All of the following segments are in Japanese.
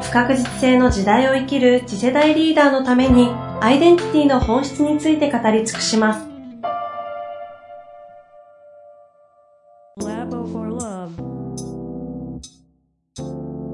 不確実性の時代を生きる次世代リーダーのためにアイデンティティの本質について語り尽くします Labo for Love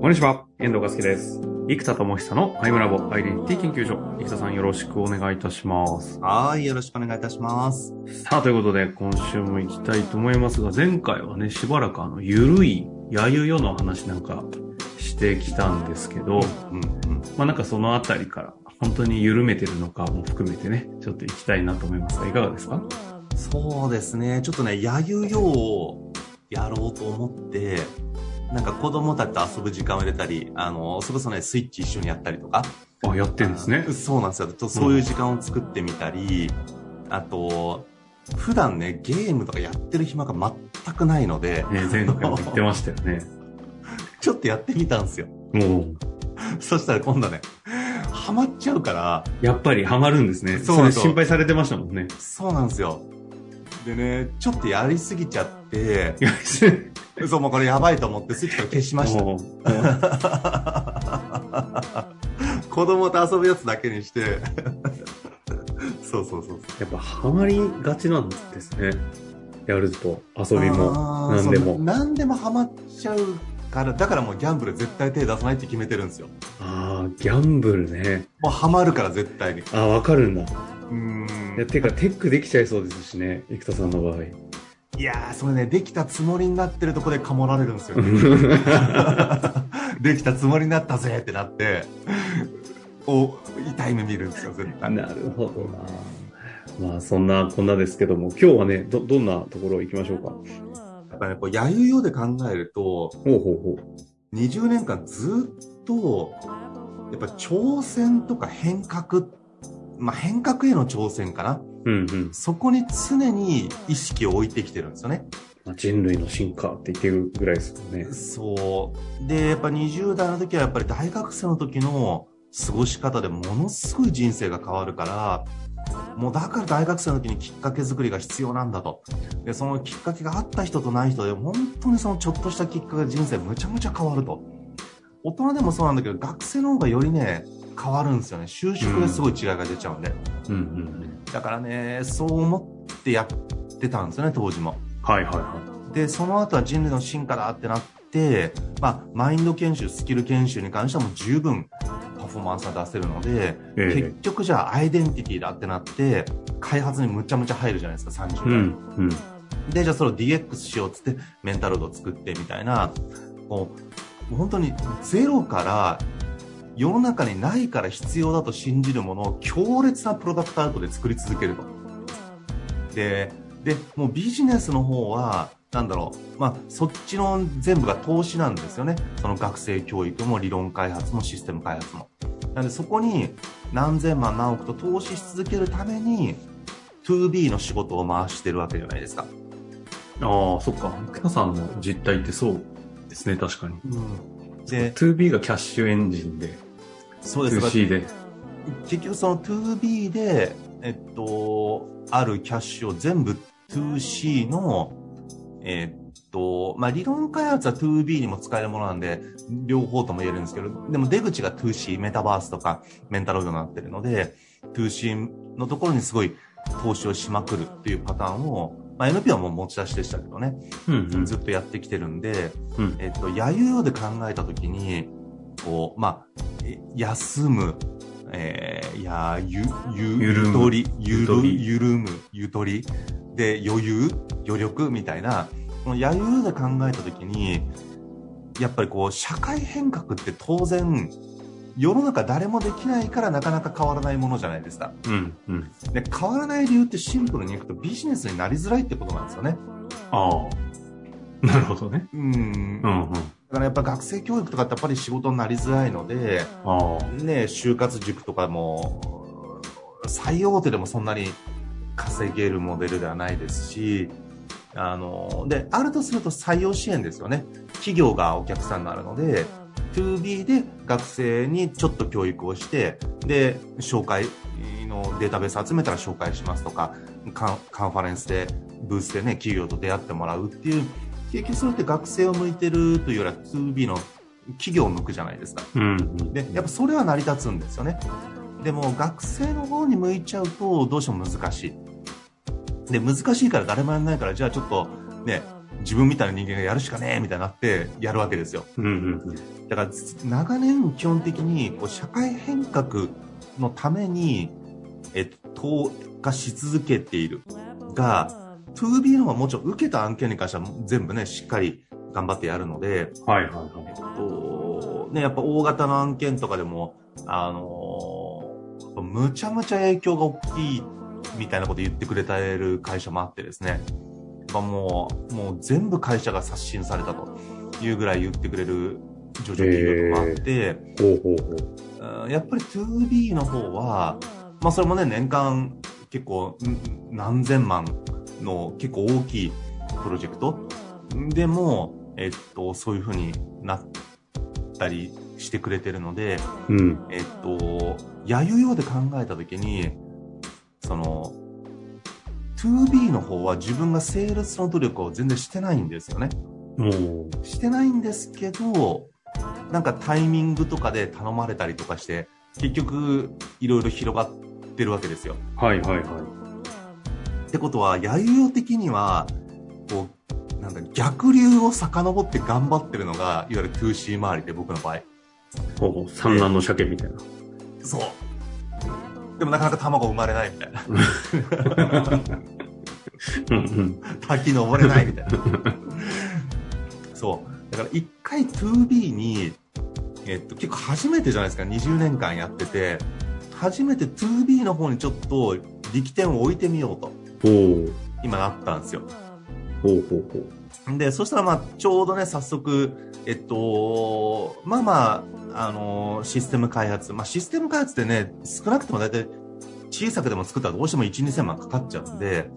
こんにちは、遠藤和樹です。生田智久のアイムラボアイデンティティ研究所。生田さんよろしくお願いいたします。はい、よろしくお願いいたします。さあ、ということで、今週も行きたいと思いますが、前回はね、しばらくあの、ゆるい、やゆよの話なんかしてきたんですけど、うん、うん。まあなんかそのあたりから、本当に緩めてるのかも含めてね、ちょっと行きたいなと思いますが、いかがですか？そうですね。ちょっとね、やゆよをやろうと思って、なんか子供たちと遊ぶ時間を入れたり、あの、それこそね、スイッチ一緒にやったりとか。あ、やってんですねあ。そうなんですよ。とそういう時間を作ってみたり、あと、普段ね、ゲームとかやってる暇が全くないので、ね、前回も言ってましたよね。ちょっとやってみたんですよ。もう、そしたら今度はね、ハマっちゃうから、やっぱりハマるんですね。そう心配されてましたもんね。そうなんですよ。でね、ちょっとやりすぎちゃって、そう、もうこれやばいと思ってスイッチから消しました。子供と遊ぶやつだけにして。そうそうそうやっぱハマりがちなんですね。やると、遊びも、何でも。何でもハマっちゃうから、だからもうギャンブル絶対手出さないって決めてるんですよ。ああ、ギャンブルね。もうハマるから絶対に。うああ、わかるんだ。ーんいや、てか、テックできちゃいそうですしね、生田さんの場合。いやー、それね、できたつもりになってるとこでかもられるんですよ。できたつもりになったぜってなって、お、痛い目見るんですよ、絶対。なるほどな。まあ、そんな、こんなですけども、今日はね、ど、どんなところ行きましょうか？やっぱりね、こう、やゆよで考えると、ほうほうほう。20年間ずっと、やっぱ挑戦とか変革、まあ、変革への挑戦かな。うんうん。そこに常に意識を置いてきてるんですよね。まあ、人類の進化って言ってるぐらいですよね。そう。で、やっぱ20代の時はやっぱり大学生の時の過ごし方でものすごい人生が変わるから、もうだから大学生の時にきっかけ作りが必要なんだと。で、そのきっかけがあった人とない人で、本当にそのちょっとしたきっかけが人生むちゃむちゃ変わると。大人でもそうなんだけど、学生の方がよりね、変わるんですよね。就職ですごい違いが出ちゃうんで。うんうんうん。だからね、そう思ってやってたんですよね、当時も。はいはいはで、その後は人類の進化だってなって、まあ、マインド研修、スキル研修に関してはもう十分パフォーマンスが出せるので、ええ結局じゃあアイデンティティだってなって、開発にむちゃむちゃ入るじゃないですか、30い。う代。んうん。で、じゃあそれを DX しようっつって、メンタルを作ってみたいな、こう本当にゼロから、世の中にないから必要だと信じるものを強烈なプロダクトアウトで作り続けると。で、で、もうビジネスの方は、なんだろう、まあ、そっちの全部が投資なんですよね。その学生教育も理論開発もシステム開発も。なのでそこに何千万何億と投資し続けるために、2B の仕事を回してるわけじゃないですか。ああ、そっか。生田さんの実態ってそうですね、確かに。で、2B がキャッシュエンジンで、そうです。2C で。結局その 2B で、えっと、あるキャッシュを全部 2C の、えっと、まあ、理論開発は 2B にも使えるものなんで、両方とも言えるんですけど、でも出口が 2C、メタバースとかメンタロイドになってるので、2C のところにすごい投資をしまくるっていうパターンを、まあ、NP はもう持ち出しでしたけどね、うんうん。ずっとやってきてるんで、うん。えっと、やゆよで考えたときに、こう、まあ、え休む、えー、いや、ゆ、ゆ、ゆとり、ゆる、ゆるむ、ゆとり、で、余裕、余力みたいな、このやゆよで考えたときに、やっぱりこう、社会変革って当然、世の中誰もできないからなかなか変わらないものじゃないですか。うんうん。で、変わらない理由ってシンプルにいくとビジネスになりづらいってことなんですよね。ああ。なるほどね。うんうんうん。だからやっぱ学生教育とかってやっぱり仕事になりづらいので、ああ。ね、就活塾とかも、最大手でもそんなに稼げるモデルではないですし、あの、で、あるとすると採用支援ですよね。企業がお客さんになるので、2B で学生にちょっと教育をして、で、紹介のデータベース集めたら紹介しますとか、カンカンファレンスで、ブースでね、企業と出会ってもらうっていう、結局それって学生を向いてるというよりは 2B の企業を向くじゃないですか。うんうん。で、やっぱそれは成り立つんですよね。でも学生の方に向いちゃうとどうしても難しい。で、難しいから誰もやらないから、じゃあちょっとね、自分みたいな人間がやるしかねえみたいになってやるわけですよ。うんうんだから長年基本的にこう社会変革のために、えっと、投下し続けているが、2B の方はもちろん受けた案件に関しては全部ね、しっかり頑張ってやるので、うん。はいはいはい。えっと、ね、やっぱ大型の案件とかでも、あのーむちゃむちゃ影響が大きいみたいなこと言ってくれてる会社もあってですね、まあ、もう、もう全部会社が刷新されたというぐらい言ってくれる上場企業とかあって、ほうほうほう。うんやっぱり 2B の方は、まあそれもね、年間結構ん何千万の結構大きいプロジェクトでも、えっと、そういう風になったりしてくれてるので、うん。えっと、やゆようで考えたときに、その、2B の方は自分がセールスの努力を全然してないんですよね。してないんですけど、なんかタイミングとかで頼まれたりとかして、結局、いろいろ広がってるわけですよ。はいはいはい。ってことは、やゆよ的には、こう、なんだ、逆流を遡って頑張ってるのが、いわゆる 2C 周りで僕の場合。ほうほう。産卵の鮭みたいな。そう。でもなかなか卵生まれないみたいな。滝登れないみたいな。そう。だから一回 2B に、えっと、結構初めてじゃないですか、20年間やってて、初めて 2B の方にちょっと力点を置いてみようと。今なったんですよ。ほうほうほう。で、そしたらまあ、ちょうどね、早速、えっと、まあまあ、あのシステム開発。まあ、システム開発ってね、少なくとも大体、小さくでも作ったらどうしても1、2千万かかっちゃうんで、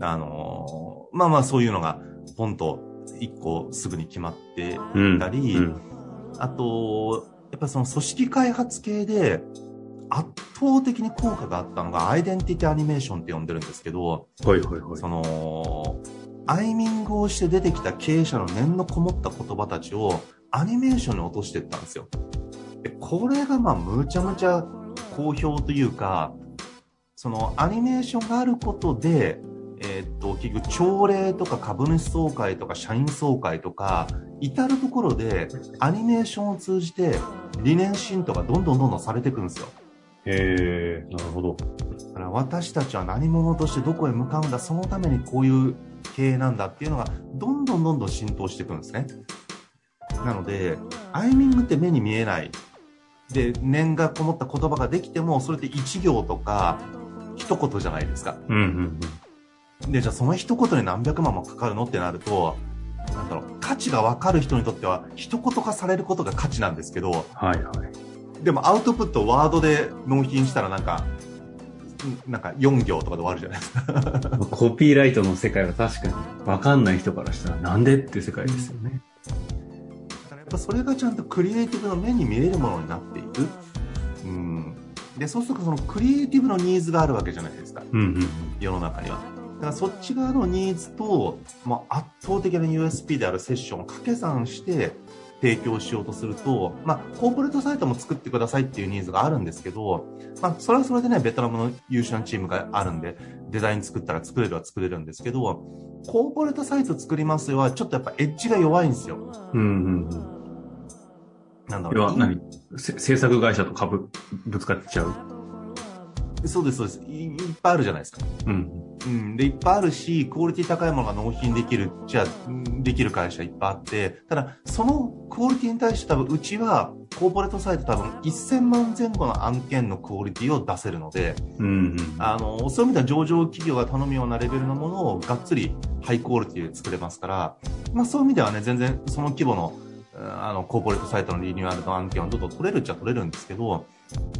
あのまあまあ、そういうのが、ポンと1個すぐに決まってうん。たりうん。あと、やっぱその組織開発系で、圧倒的に効果があったのが、アイデンティティアニメーションって呼んでるんですけど、はいはいはい。その、アイミングをして出てきた経営者の念のこもった言葉たちをアニメーションに落としていったんですよ。でこれがまあむちゃむちゃ好評というか、そのアニメーションがあることで、えーっと、結局朝礼とか株主総会とか社員総会とか、至るところでアニメーションを通じて理念浸透がどんどんどんどんされていくんですよ。へえ、なるほど。だから私たちは何者としてどこへ向かうんだ、そのためにこういう経営なんだっていうのが、どんどんどんどん浸透していくんですね。なので、アイミングって目に見えない。で、念がこもった言葉ができても、それって一行とか、一言じゃないですか。うんうんで、じゃあその一言に何百万もかかるのってなると、なんだろう、価値がわかる人にとっては、一言化されることが価値なんですけど、うん。はいはい。でもアウトプットをワードで納品したらなんか、んなんか4行とかで終わるじゃないですか。コピーライトの世界は確かに、わかんない人からしたらなんでって世界ですよね。だからやっぱそれがちゃんとクリエイティブの目に見えるものになっていく。うん。で、そうするとそのクリエイティブのニーズがあるわけじゃないですか。うんうん世の中には。だからそっち側のニーズと、まあ、圧倒的な USP であるセッションを掛け算して提供しようとすると、まあ、コーポレートサイトも作ってくださいっていうニーズがあるんですけど、まあ、それはそれでね、ベトナムの優秀なチームがあるんで、デザイン作ったら作れるは作れるんですけど、コーポレートサイト作りますよは、ちょっとやっぱエッジが弱いんですよ。うん。うんうんうん。なんだろう。何？せ制作会社と株ぶつかっちゃう？そうです、そうですい。いっぱいあるじゃないですか。うん。うん。で、いっぱいあるし、クオリティ高いものが納品できる、じゃあ、うんできる会社いっぱいあって、ただ、そのクオリティに対して多分、うちは、コーポレートサイト多分、1000万前後の案件のクオリティを出せるので、うんうん。あの、そういう意味では上場企業が頼むようなレベルのものをがっつりハイクオリティで作れますから、まあそういう意味ではね、全然その規模のあの、コーポレートサイトのリニューアルの案件はどんどん取れるっちゃ取れるんですけど、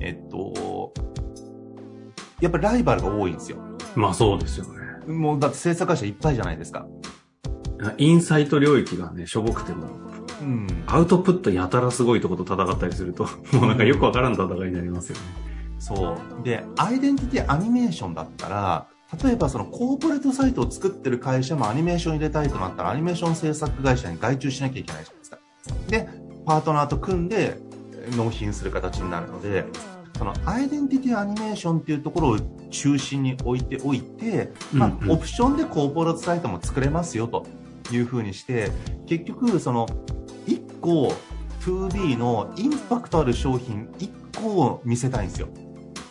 えっと、やっぱりライバルが多いんですよ。まあそうですよね。もうだって制作会社いっぱいじゃないですか。インサイト領域がね、しょぼくても、うん。アウトプットやたらすごいとこと戦ったりすると、もうなんかよくわからん戦いになりますよね。そう。で、アイデンティティアニメーションだったら、例えばそのコーポレートサイトを作ってる会社もアニメーション入れたいとなったら、アニメーション制作会社に外注しなきゃいけないじゃないですか。で、パートナーと組んで納品する形になるので、そのアイデンティティアニメーションっていうところを中心に置いておいて、まあうんうんオプションでコーポレートサイトも作れますよというふうにして、結局その1個 2B のインパクトある商品1個を見せたいんですよ。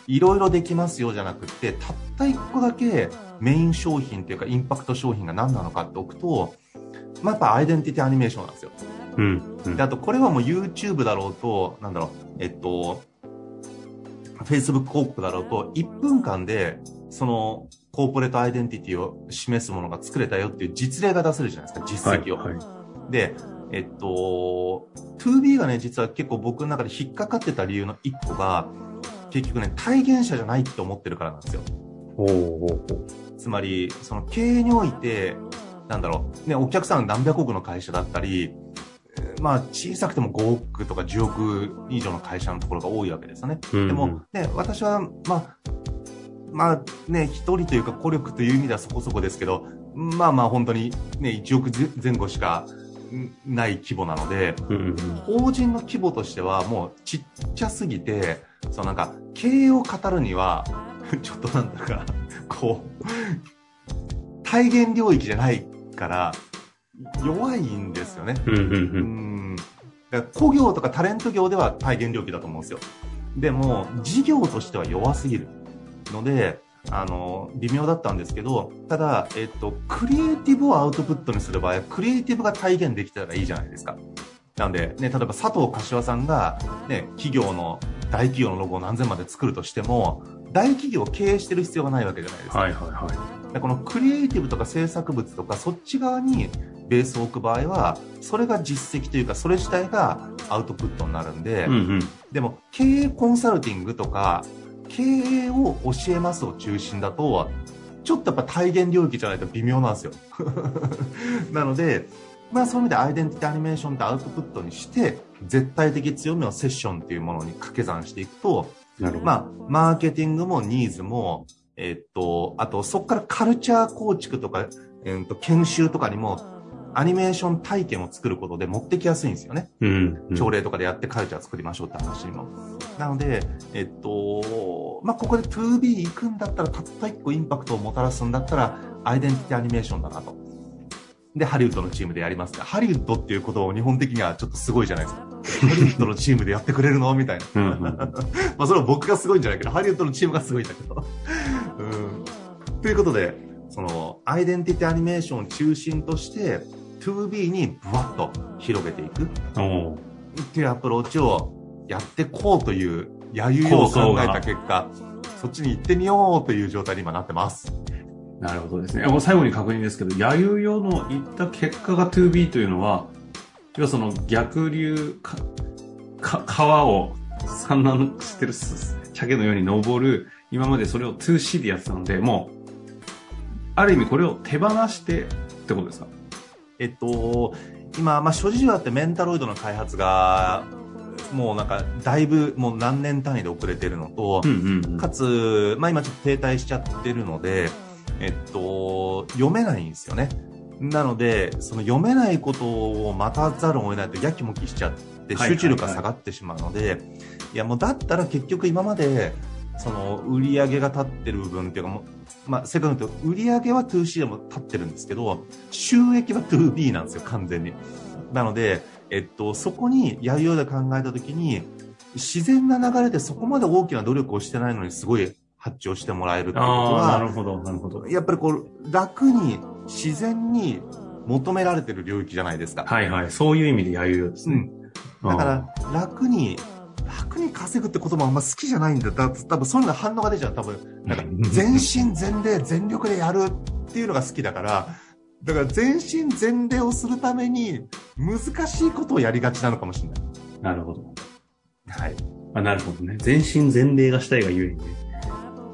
いろいろできますよじゃなくて、たった1個だけメイン商品というかインパクト商品が何なのかっておくと、まあ、やっぱアイデンティティアニメーションなんですよ。うん。うんで、あとこれはもう YouTube だろうと、なんだろう、えっと、Facebook 広告だろうと、1分間で、その、コーポレートアイデンティティを示すものが作れたよっていう実例が出せるじゃないですか、実績を。はいはいで、えっと、2B がね、実は結構僕の中で引っかかってた理由の1個が、結局ね、体現者じゃないって思ってるからなんですよ。ほうほうほう。つまり、その経営において、なんだろう、ね、お客さん何百億の会社だったり、えーまあ、小さくても5億とか10億以上の会社のところが多いわけですよね。うんうんでも、ね、私は、まあ、まあね、一人というか、孤力という意味ではそこそこですけど、まあまあ本当にね、1億前後しかんない規模なので、うんうん法人の規模としてはもうちっちゃすぎて、そのなんか、経営を語るには、ちょっとなんだか、こう、体現領域じゃないから、弱いんですよね。うんうんう。うんん。だから古業とかタレント業では体現領域だと思うんですよ。でも、事業としては弱すぎるので、あの、微妙だったんですけど、ただ、えっと、クリエイティブをアウトプットにする場合は、クリエイティブが体現できたらいいじゃないですか。なんで、ね、例えば佐藤柏さんが、ね、企業の、大企業のロゴを何千まで作るとしても、大企業を経営してる必要がないわけじゃないですか。はいはいはい。でこのクリエイティブとか制作物とかそっち側にベースを置く場合はそれが実績というかそれ自体がアウトプットになるんで、うんうん。でも経営コンサルティングとか経営を教えますを中心だとちょっとやっぱ体現領域じゃないと微妙なんですよ なのでまあそういう意味でアイデンティティアニメーションってアウトプットにして絶対的強みをセッションっていうものに掛け算していくとなるほど。まあ、マーケティングもニーズも、えっと、あと、そこからカルチャー構築とか、えっと、研修とかにも、アニメーション体験を作ることで持ってきやすいんですよね。うん、うん。朝礼とかでやってカルチャー作りましょうって話にも。なので、えっと、まあ、ここで 2B 行くんだったら、たった1個インパクトをもたらすんだったら、アイデンティティアニメーションだなと。で、ハリウッドのチームでやりますね。ハリウッドっていうことを日本的にはちょっとすごいじゃないですか。ハリウッドのチームでやってくれるの？みたいな。うんうん まあそれは僕がすごいんじゃないけど、ハリウッドのチームがすごいんだけど。うん。ということで、その、アイデンティティアニメーションを中心として、2B にブワッと広げていくっていうアプローチをやってこうという、やゆよを考えた結果、そっちに行ってみようという状態に今なってます。なるほどですね。もう最後に確認ですけど、やゆよの言った結果が 2B というのは、要はその逆流か、か、川を産卵してる鮭のように登る、今までそれを 2C でやってたので、もう、ある意味これを手放してってことですかえっと、今、まあ、諸事情あってメンタロイドの開発が、もうなんか、だいぶもう何年単位で遅れてるのと、うんうんうん。かつ、まあ今ちょっと停滞しちゃってるので、えっと、読めないんですよね。なので、その読めないことを待たざるを得ないとやきもきしちゃってはい集中力が下がってしまうので、いやもうだったら結局今まで、その売り上げが立ってる部分っていうかもう、まあ正確に言うと売り上げは 2C でも立ってるんですけど、収益は 2B なんですよ、完全に。なので、えっと、そこにやるようで考えたときに、自然な流れでそこまで大きな努力をしてないのにすごい発注をしてもらえるっていうことああ、なは、るほど、なるほど。やっぱりこう、楽に、自然に求められてる領域じゃないですか。はいはい。そういう意味でやゆよですね。うん。だから、楽に、楽に稼ぐって言葉あんま好きじゃないんだ。だ多分そういうの反応が出ちゃう。多分、なんかうん、全身全霊、全力でやるっていうのが好きだから、だから全身全霊をするために難しいことをやりがちなのかもしれない。なるほど。はい。あ、なるほどね。全身全霊がしたいがゆえにね。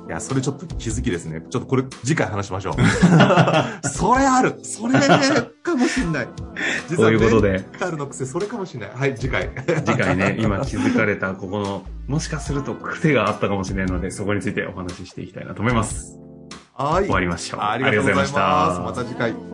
いや、それちょっと気づきですね。ちょっとこれ次回話しましょう。それあるそれかもしれない。実ということでタルの癖、それかもしれない。はい、次回。次回ね、今気づかれたここの、もしかすると癖があったかもしれないので、そこについてお話ししていきたいなと思います。はい。終わりましょう。ありがとうございましたまた次回。